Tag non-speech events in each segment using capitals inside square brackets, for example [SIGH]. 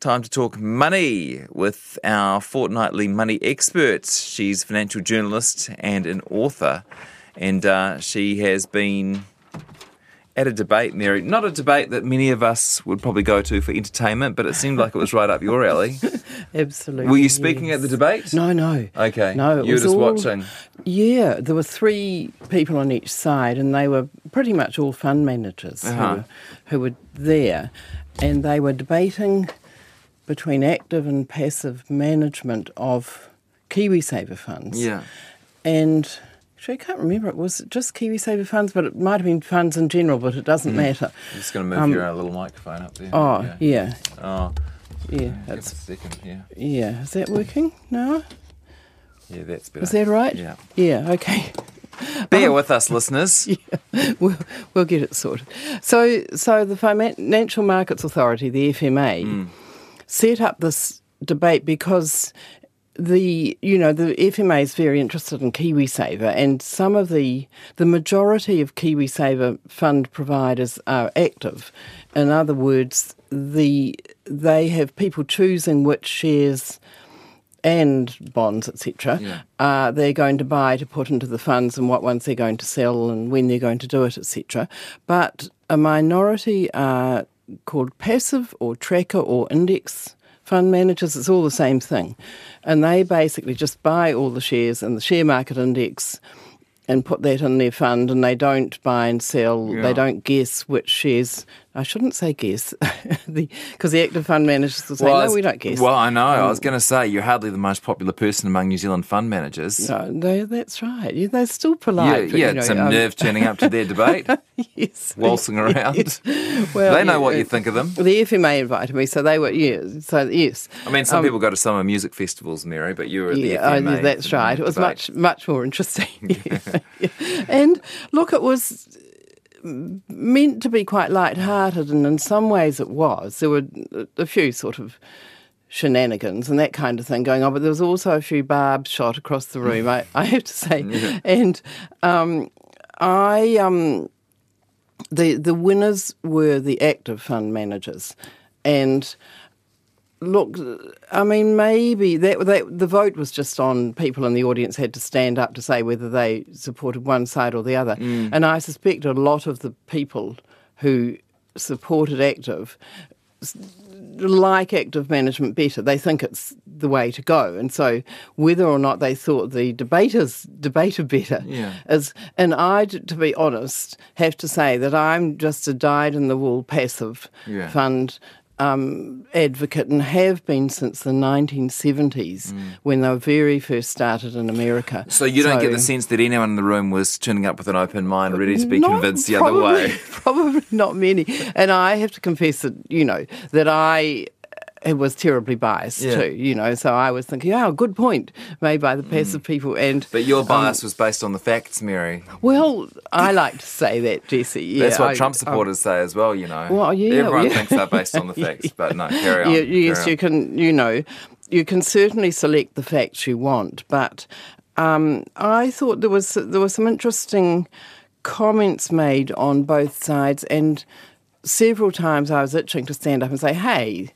Time to talk money with our fortnightly money expert. She's a financial journalist and an author, and uh, she has been at a debate, Mary. Not a debate that many of us would probably go to for entertainment, but it seemed like it was right up your alley. [LAUGHS] Absolutely. Were you speaking yes. at the debate? No, no. Okay. No, it you were just all- watching. Yeah, there were three people on each side, and they were pretty much all fund managers Uh-huh. who, who were there, and they were debating between active and passive management of KiwiSaver funds. Yeah. And actually, I can't remember. It was just KiwiSaver funds, but it might have been funds in general, but it doesn't matter. I'm just going to move Um, your uh, little microphone up there. Oh, yeah, Oh, yeah. us a That's, second. Yeah. yeah. Is that working? No? Yeah, that's better. Is that right? Yeah. Yeah, okay. Bear with us, listeners. [LAUGHS] we'll, we'll get it sorted. So, so the Financial Markets Authority, the FMA, set up this debate because the you know the FMA is very interested in KiwiSaver, and some of the the majority of KiwiSaver fund providers are active. In other words, the they have people choosing which shares and bonds, etc., Yeah. uh, they're going to buy to put into the funds and what ones they're going to sell and when they're going to do it, etc. But a minority are called passive or tracker or index fund managers. It's all the same thing. And they basically just buy all the shares in the share market index and put that in their fund and they don't buy and sell. Yeah. They don't guess which shares. I shouldn't say guess [LAUGHS] because the, active fund managers will say, I no, we don't guess. Well, I know. I was going to say you're hardly the most popular person among New Zealand fund managers. No, that's right. Yeah, they're still polite. but, yeah, you know, some um, nerve turning up to their [LAUGHS] debate, yes. waltzing [LAUGHS] around. Yes. Well, they know yeah, what you think of them. The FMA invited me, so they were yeah. So yes, I mean, some um, people go to summer music festivals, Mary, but you were at yeah, oh, FMA. yeah, that's right. It was debate. much much more interesting. And look, it was meant to be quite light-hearted, and in some ways it was. There were a few sort of shenanigans and that kind of thing going on, but there was also a few barbs shot across the room. I, I have to say, [LAUGHS] and um, I. Um, the the winners were the active fund managers, and look, I mean, maybe that, that the vote was just on people in the audience had to stand up to say whether they supported one side or the other, mm. and I suspect a lot of the people who supported active like active management better. They think it's the way to go, and so whether or not they thought the debaters debated better Yeah. is. And I, to be honest, have to say that I'm just a dyed-in-the-wool passive Yeah. fund um, advocate and have been since the 1970s when they were very first started in America. Mm. So you don't get the sense that anyone in the room was turning up with an open mind, ready to be convinced the other way. [LAUGHS] Probably not many. And I have to confess that, you know, that I uh, was terribly biased Yeah. too, you know. So I was thinking, oh, good point made by the passive people. And Mm. But your um, bias was based on the facts, Mary. well, I like to say that, Jesse. Yeah, That's what I- Trump um, supporters say as well, you know. Well, yeah, Everyone yeah. thinks they're based on the [LAUGHS] facts, but no, carry on. Yeah, yes, carry you can. You know, you can certainly select the facts you want, but um, I thought there was there were some interesting comments made on both sides, and several times I was itching to stand up and say, "Hey."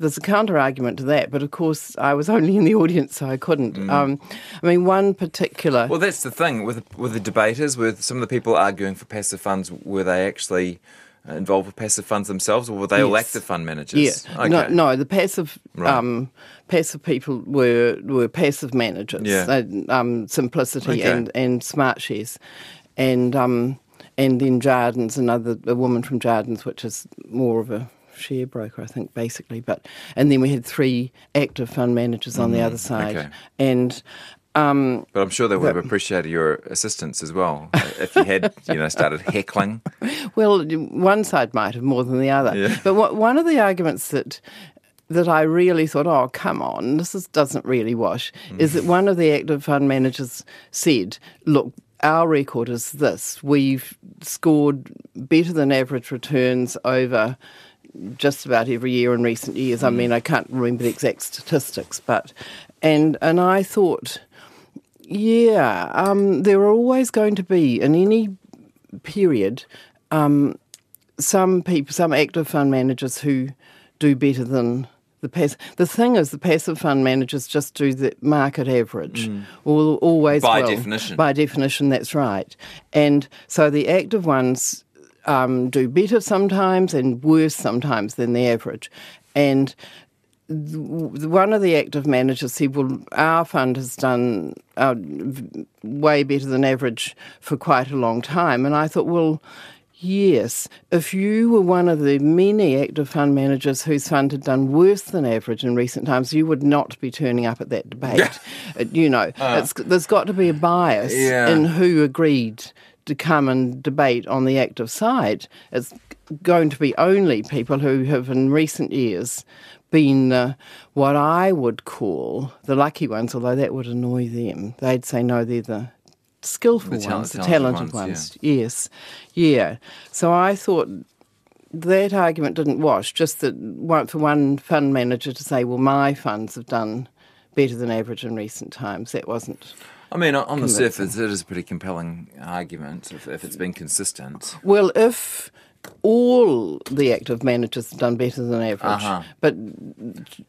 There's a counter argument to that, but of course I was only in the audience, so I couldn't. Um, I mean, one particular. Mm. Well, that's the thing with with the debaters, with some of the people arguing for passive funds, were they actually uh, involved with passive funds themselves, or were they all active fund managers? Yeah. No, no, the passive Right. um, passive people were were passive managers. Yeah. They- um, Simplicity Okay. and and Smart Shares, and um, and then Jardins, another a woman from Jardins, which is more of a share broker, I think, basically. But and then we had three active fund managers on the other side, Mm, okay. and. Um, But I'm sure they would have appreciated your assistance as well if you had, you know, started heckling. [LAUGHS] Well, one side might have more than the other. Yeah. But what, one of the arguments that that I really thought, oh, come on, this is, doesn't really wash, is that one of the active fund managers said, look, our record is this. We've scored better than average returns over just about every year in recent years. I mean, I can't remember the exact statistics, but and and I thought, yeah, um, there are always going to be in any period um, some people, some active fund managers who do better than The pass- the thing is, the passive fund managers just do the market average, Al always Mm. By will. definition. By definition, that's right. And so the active ones um, do better sometimes and worse sometimes than the average. And th- one of the active managers said, "Well, our fund has done uh, way better than average for quite a long time." And I thought, well. Yes, if you were one of the many active fund managers whose fund had done worse than average in recent times, you would not be turning up at that debate. [LAUGHS] Uh, you know, it's, there's got to be a bias Yeah. in who agreed to come and debate on the active side. It's going to be only people who have in recent years been uh, what I would call the lucky ones, although that would annoy them. They'd say, no, they're the skillful The ones, the talented talented ones, ones. Yes, yeah. So I thought that argument didn't wash. Just that one, for one fund manager to say, "Well, my funds have done better than average in recent times," that wasn't. I mean, on on the Convincing. surface, it is a pretty compelling argument if, if it's been consistent. Well, if all the active managers have done better than average, Uh-huh. but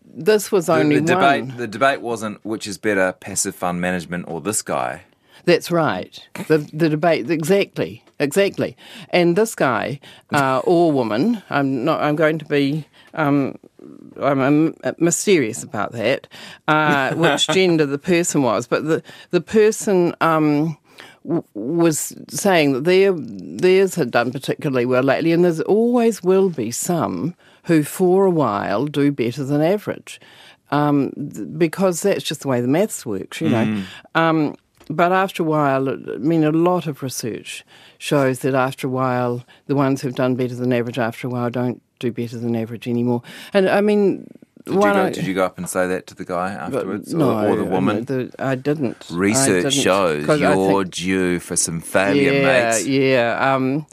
this was The, only the one. debate, the debate wasn't which is better, passive fund management or this guy. That's right. The the debate exactly, exactly. And this guy uh, or woman, I'm not. I'm going to be. Um, I'm mysterious about that, uh, [LAUGHS] which gender the person was. But the the person um, w- was saying that their theirs had done particularly well lately, and there's always will be some who, for a while, do better than average, um, th- because that's just the way the maths works, you know. Um, but after a while, I mean, a lot of research shows that after a while, the ones who've done better than average after a while don't do better than average anymore. And I mean, Did you, go, I- did you go up and say that to the guy afterwards, no, or, or the I woman? mean, the- I didn't. I Research didn't, shows I you're think- due for some failure, yeah, mates. yeah. Um,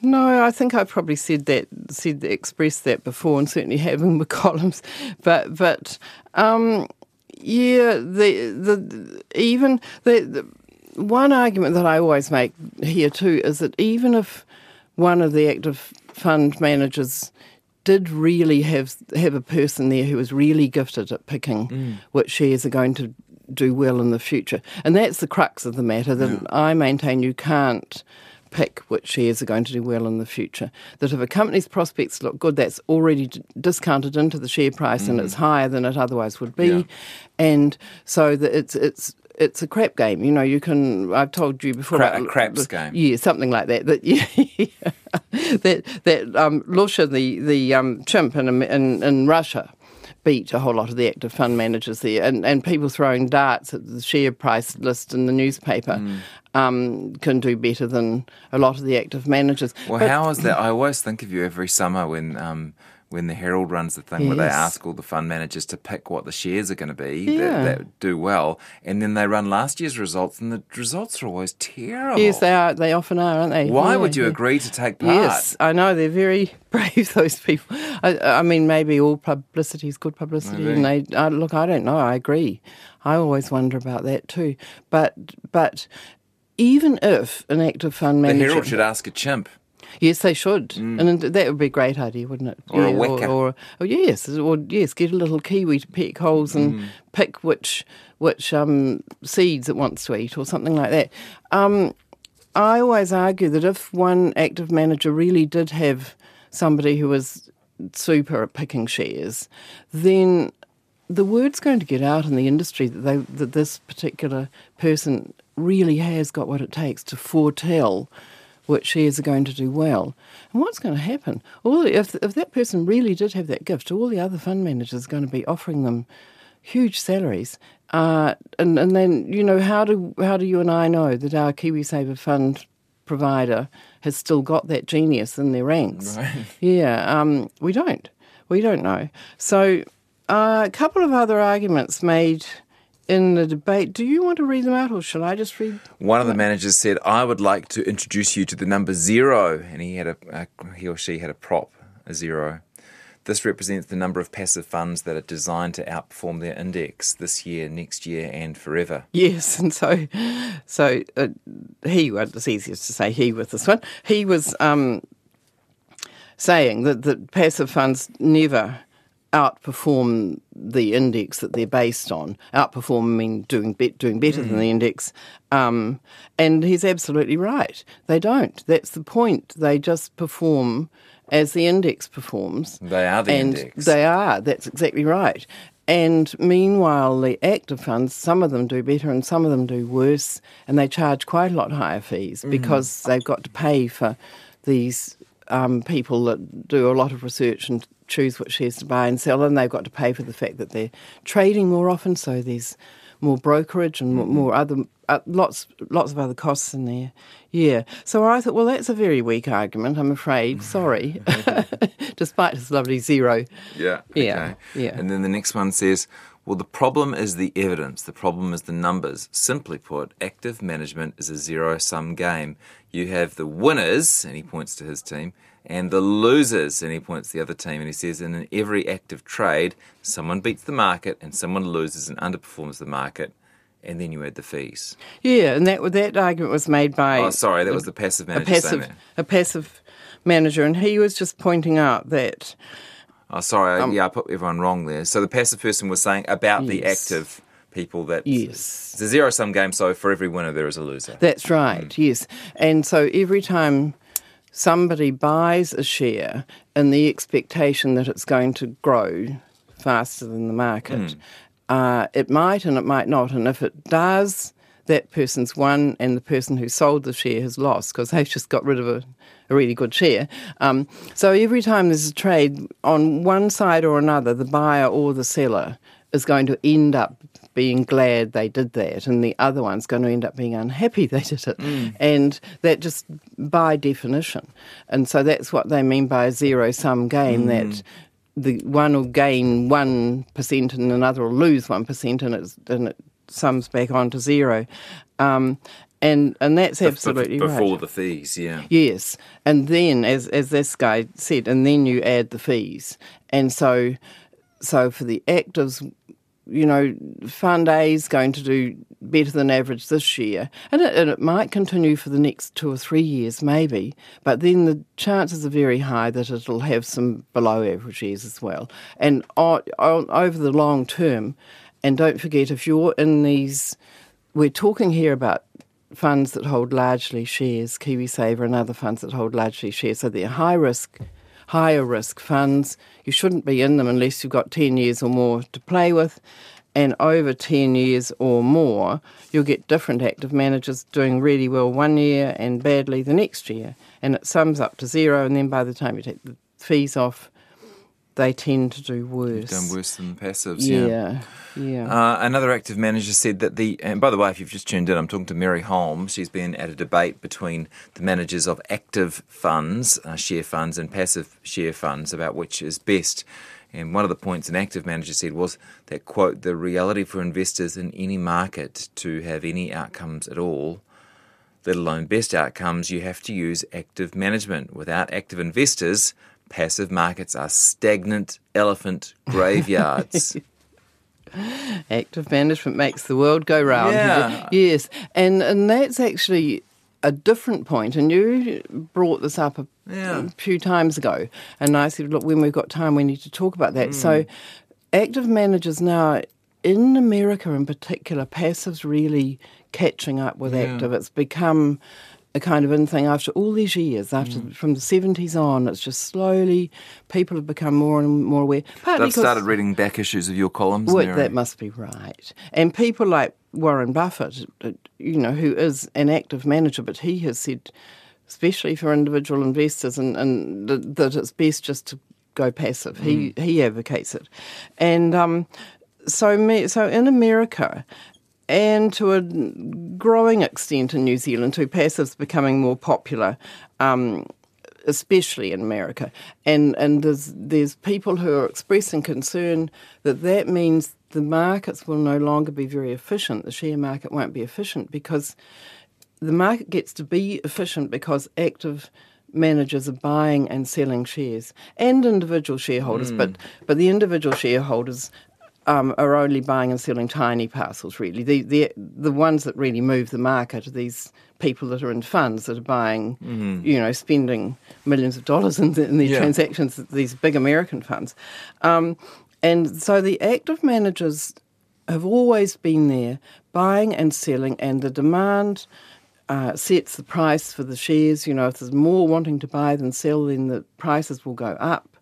no, I think I probably said that, said expressed that before, and certainly have in the columns. But but um, yeah, the the even the, the one argument that I always make here too is that even if one of the active fund managers did really have have a person there who was really gifted at picking mm. which shares are going to do well in the future, and that's the crux of the matter. That I maintain you can't pick which shares are going to do well in the future. That if a company's prospects look good, that's already d- discounted into the share price and mm. it's higher than it otherwise would be, Yeah. and so that it's it's. It's a crap game, you know. You can. I've told you before. Crap, about- a craps game. Yeah, something like that. That [LAUGHS] yeah, that that um, Lusha, the the um, chimp in, in in Russia, beat a whole lot of the active fund managers there, and and people throwing darts at the share price list in the newspaper. Mm. Um, can do better than a lot of the active managers. Well, But- how is that? I always think of you every summer when um, when the Herald runs the thing where they ask all the fund managers to pick what the shares are going to be Yeah. that, that do well, and then they run last year's results, and the results are always terrible. Yes, they are. They often are, aren't they? Why Yeah, would you yeah. agree to take part? Yes, I know they're very [LAUGHS] brave. Those people. I, I mean, maybe all publicity is good publicity, Maybe. and they uh, look. I don't know. I agree. I always wonder about that too. But but even if an active fund manager, The Herald should ask a chimp. Yes, they should, and that would be a great idea, wouldn't it? Or a Yeah, weka. or, or, or yes, or yes, get a little kiwi to pick holes and pick which which um, seeds it wants to eat, or something like that. Um, I always argue that if one active manager really did have somebody who was super at picking shares, then the word's going to get out in the industry that they that this particular person really has got what it takes to foretell which shares is going to do well. And what's going to happen? All if if that person really did have that gift, all the other fund managers are going to be offering them huge salaries. Uh, and and then you know how do how do you and I know that our KiwiSaver fund provider has still got that genius in their ranks? Right. [LAUGHS] Yeah, um, we don't. We don't know. So uh, a couple of other arguments made in the debate. Do you want to read them out, or shall I just read? One of the managers said, "I would like to introduce you to the number zero," and he had a, he or she had a prop, a zero. This represents the number of passive funds that are designed to outperform their index this year, next year, and forever. Yes, [LAUGHS] and so, so uh, he. Well, it's easiest to say he with this one. He was um, saying that that passive funds never outperform the index that they're based on. Outperform mean doing be- doing better than the index. Um, and he's absolutely right. They don't. That's the point. They just perform as the index performs. They are the and index. They are. That's exactly right. And meanwhile, the active funds, some of them do better and some of them do worse, and they charge quite a lot higher fees Mm-hmm. because they've got to pay for these um, people that do a lot of research and choose what shares to buy and sell, and they've got to pay for the fact that they're trading more often, so there's more brokerage and more, Mm-hmm. more other uh, lots lots of other costs in there. Yeah. So I thought, well, that's a very weak argument. I'm afraid. [LAUGHS] Sorry, [LAUGHS] [LAUGHS] despite his lovely zero. Yeah. Yeah, yeah. And then the next one says, well, the problem is the evidence. The problem is the numbers. Simply put, active management is a zero sum game. You have the winners, and he points to his team, and the losers, and he points to the other team. And he says, and in every active trade, someone beats the market and someone loses and underperforms the market. And then you add the fees. Yeah, and that that argument was made by Oh, sorry, that was the passive manager saying passive a passive manager, and he was just pointing out that Oh, sorry, Um, yeah, I put everyone wrong there. So the passive person was saying about the active people that Yes. it's a zero sum game. So for every winner, there is a loser. That's right, yes. And so every time somebody buys a share in the expectation that it's going to grow faster than the market, uh, it might and it might not. And if it does, that person's won, and the person who sold the share has lost because they've just got rid of a, a really good share. Um, so every time there's a trade on one side or another, the buyer or the seller is going to end up being glad they did that, and the other one's going to end up being unhappy [LAUGHS] they did it. And that just by definition. And so that's what they mean by a zero sum game that the one will gain 1% and another will lose 1%, and, it's, and it sums back onto zero. Um, and, and that's absolutely right. before the fees. Yeah, Yes, and then as as this guy said, and then you add the fees, and so so for the actives, you know, Fund A is going to do better than average this year, and it, and it might continue for the next two or three years, maybe. But then the chances are very high that it'll have some below average years as well, and o- o- over the long term. And don't forget, if you're in these, we're talking here about funds that hold largely shares, KiwiSaver and other funds that hold largely shares. So they're high risk, higher risk funds. You shouldn't be in them unless you've got 10 years or more to play with. And over 10 years or more, you'll get different active managers doing really well one year and badly the next year. And it sums up to zero. And then by the time you take the fees off, they tend to do worse. done worse than the passives. Yeah. Yeah, yeah. Uh, another active manager said that the, and by the way, if you've just tuned in, I'm talking to Mary Holm. She's been at a debate between the managers of active funds, uh, share funds, and passive share funds about which is best. And one of the points an active manager said was that, quote, the reality for investors in any market to have any outcomes at all, let alone best outcomes, you have to use active management. Without active investors, passive markets are stagnant elephant graveyards. [LAUGHS] Active management makes the world go round. Yeah. Yes, and and that's actually a different point. And you brought this up a, Yeah. few times ago, and I said, look, when we've got time, we need to talk about that. So, Hmm. active managers now in America, in particular, passive's really catching up with active. It's become a kind of in thing after all these years, after Hmm. from the seventies on. It's just slowly people have become more and more aware. Partly I've 'cause- started reading back issues of your columns. well, that must be right. And people like Warren Buffett, uh, you know, who is an active manager, but he has said, especially for individual investors, and, and th- that it's best just to go passive. He he advocates it, and um, so me, so in America. And to a growing extent in New Zealand, too, passive's becoming more popular. Um, especially in America. And and there's there's people who are expressing concern that that means the markets will no longer be very efficient. The share market won't be efficient because the market gets to be efficient because active managers are buying and selling shares and individual shareholders, but but the individual shareholders um, are only buying and selling tiny parcels. Really, the the the ones that really move the market are these people that are in funds that are buying, mm. you know, spending millions of dollars in, the, in their yeah. transactions. These big American funds, um, and so the active managers have always been there buying and selling, and the demand. Uh, sets the price for the shares. You know, if there's more wanting to buy than sell, then the prices will go up,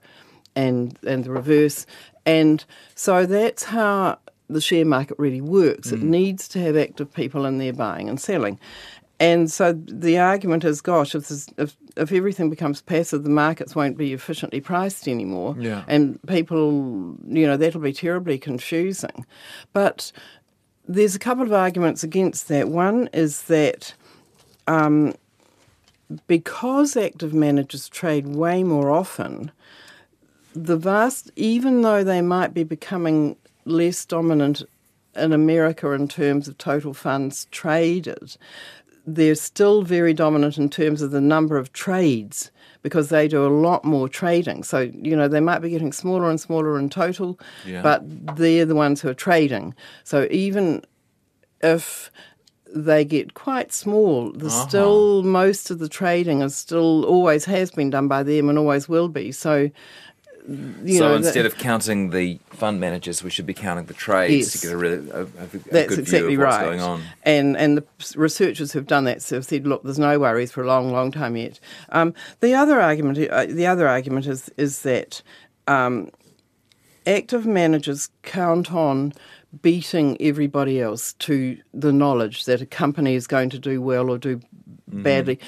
and and the reverse. And so that's how the share market really works. Mm. It needs to have active people in there buying and selling. And so the argument is, gosh, if, if, if everything becomes passive, the markets won't be efficiently priced anymore, yeah. and people, you know, that'll be terribly confusing. But there's a couple of arguments against that. One is that um, because active managers trade way more often, the vast, even though they might be becoming less dominant in America in terms of total funds traded, they're still very dominant in terms of the number of trades because they do a lot more trading. So, you know, they might be getting smaller and smaller in total, yeah. but they're the ones who are trading. So even if they get quite small, there's uh-huh. still most of the trading is still always has been done by them and always will be. So you so know, instead of counting the fund managers, we should be counting the trades yes. to get a, really, a, a, a That's good exactly view of what's right. going on. And and the researchers who've done that have said, look, there's no worries for a long, long time yet. Um, the other argument, uh, the other argument is is that um, active managers count on beating everybody else to the knowledge that a company is going to do well or do mm-hmm. badly,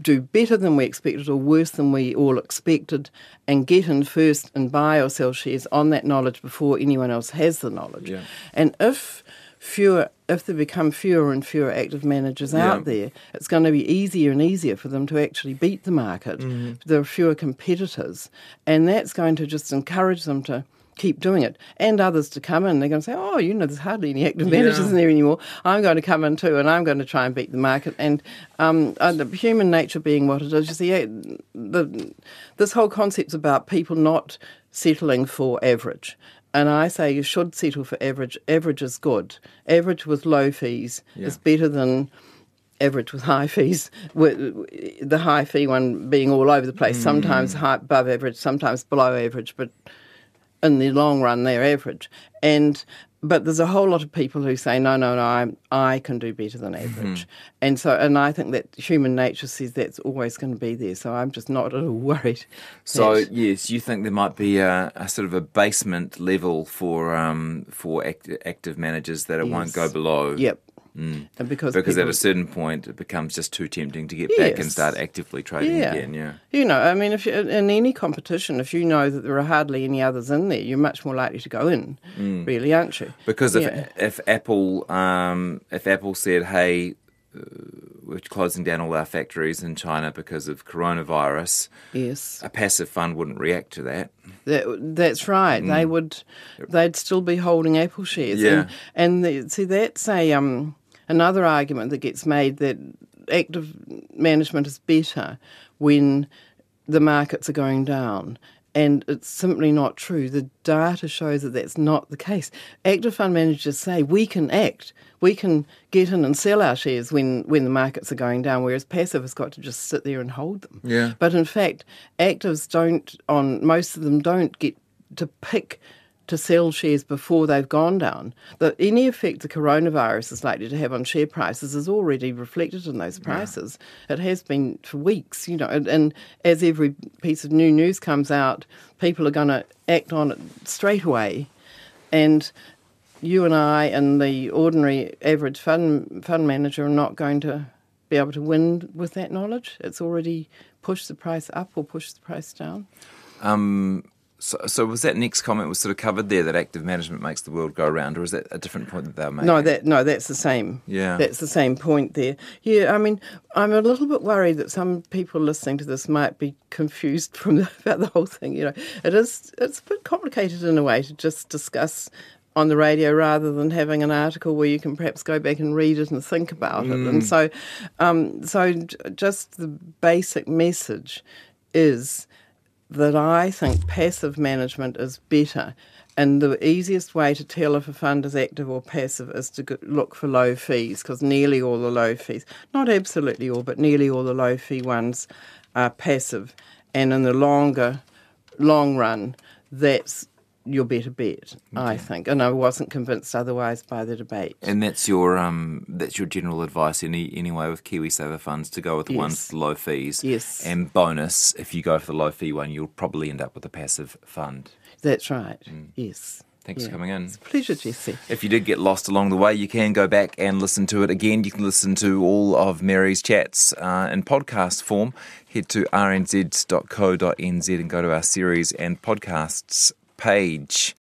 do better than we expected or worse than we all expected, and get in first and buy or sell shares on that knowledge before anyone else has the knowledge. Yeah. And if fewer if there become fewer and fewer active managers yeah. out there, it's going to be easier and easier for them to actually beat the market. Mm-hmm. There are fewer competitors, and that's going to just encourage them to keep doing it, and others to come in. They're going to say, "Oh, you know, there's hardly any active managers yeah. in there anymore. I'm going to come in too, and I'm going to try and beat the market." And um, uh, human nature being what it is, you see, the, this whole concept's about people not settling for average. And I say you should settle for average. Average is good. Average with low fees yeah. is better than average with high fees, the high fee one being all over the place, mm. sometimes high, above average, sometimes below average, but in the long run they're average. And but there's a whole lot of people who say no, no, no, I I can do better than mm-hmm. average, mm-hmm. and so and I think that human nature says that's always going to be there. So I'm just not at all [LAUGHS] worried. So that, yes, you think there might be a, a sort of a basement level for um, for act, active managers that it yes. won't go below. Yep. Mm. And because because people, at a certain point it becomes just too tempting to get yes. back and start actively trading yeah. again. Yeah, you know, I mean, if you, in any competition, if you know that there are hardly any others in there, you're much more likely to go in, mm. really, aren't you? Because if yeah. if Apple um, if Apple said, "Hey," uh, we're closing down all our factories in China because of coronavirus. Yes, a passive fund wouldn't react to that. that that's right. Mm. They would, they'd still be holding Apple shares. Yeah, and, and the, see that's a um, another argument that gets made that active management is better when the markets are going down. And it's simply not true. The data shows that that's not the case. Active fund managers say we can act, we can get in and sell our shares when, when the markets are going down, whereas passive has got to just sit there and hold them. Yeah. But in fact, actives don't, on most of them, don't get to pick to sell shares before they've gone down. The, any effect the coronavirus is likely to have on share prices is already reflected in those prices. Yeah. It has been for weeks, you know, and, and, as every piece of new news comes out, people are going to act on it straight away. And you and I and the ordinary average fund fund manager are not going to be able to win with that knowledge. It's already pushed the price up or pushed the price down. Um, so, so was that next comment was sort of covered there that active management makes the world go round, or is that a different point that they were making? No, that no, that's the same. Yeah, that's the same point there. Yeah, I mean, I'm a little bit worried that some people listening to this might be confused [LAUGHS] from the, about the whole thing. You know, it is it's a bit complicated in a way to just discuss on the radio rather than having an article where you can perhaps go back and read it and think about mm. it. And mm. so, um, so just the basic message is that I think passive management is better. And the easiest way to tell if a fund is active or passive is to look for low fees because nearly all the low fees, not absolutely all, but nearly all the low fee ones are passive. And in the longer, long run, that's your better bet, I think. And I wasn't convinced otherwise by the debate. And that's your um that's your general advice any anyway with KiwiSaver funds to go with the ones Yes. with low fees. Yes. And bonus, if you go for the low fee one, you'll probably end up with a passive fund. That's right. Yes. Thanks for coming in. It's a pleasure, Jesse. If you did get lost along the way, you can go back and listen to it again. You can listen to all of Mary's chats uh, in podcast form. Head to rnz.co.nz and go to our series and podcasts page.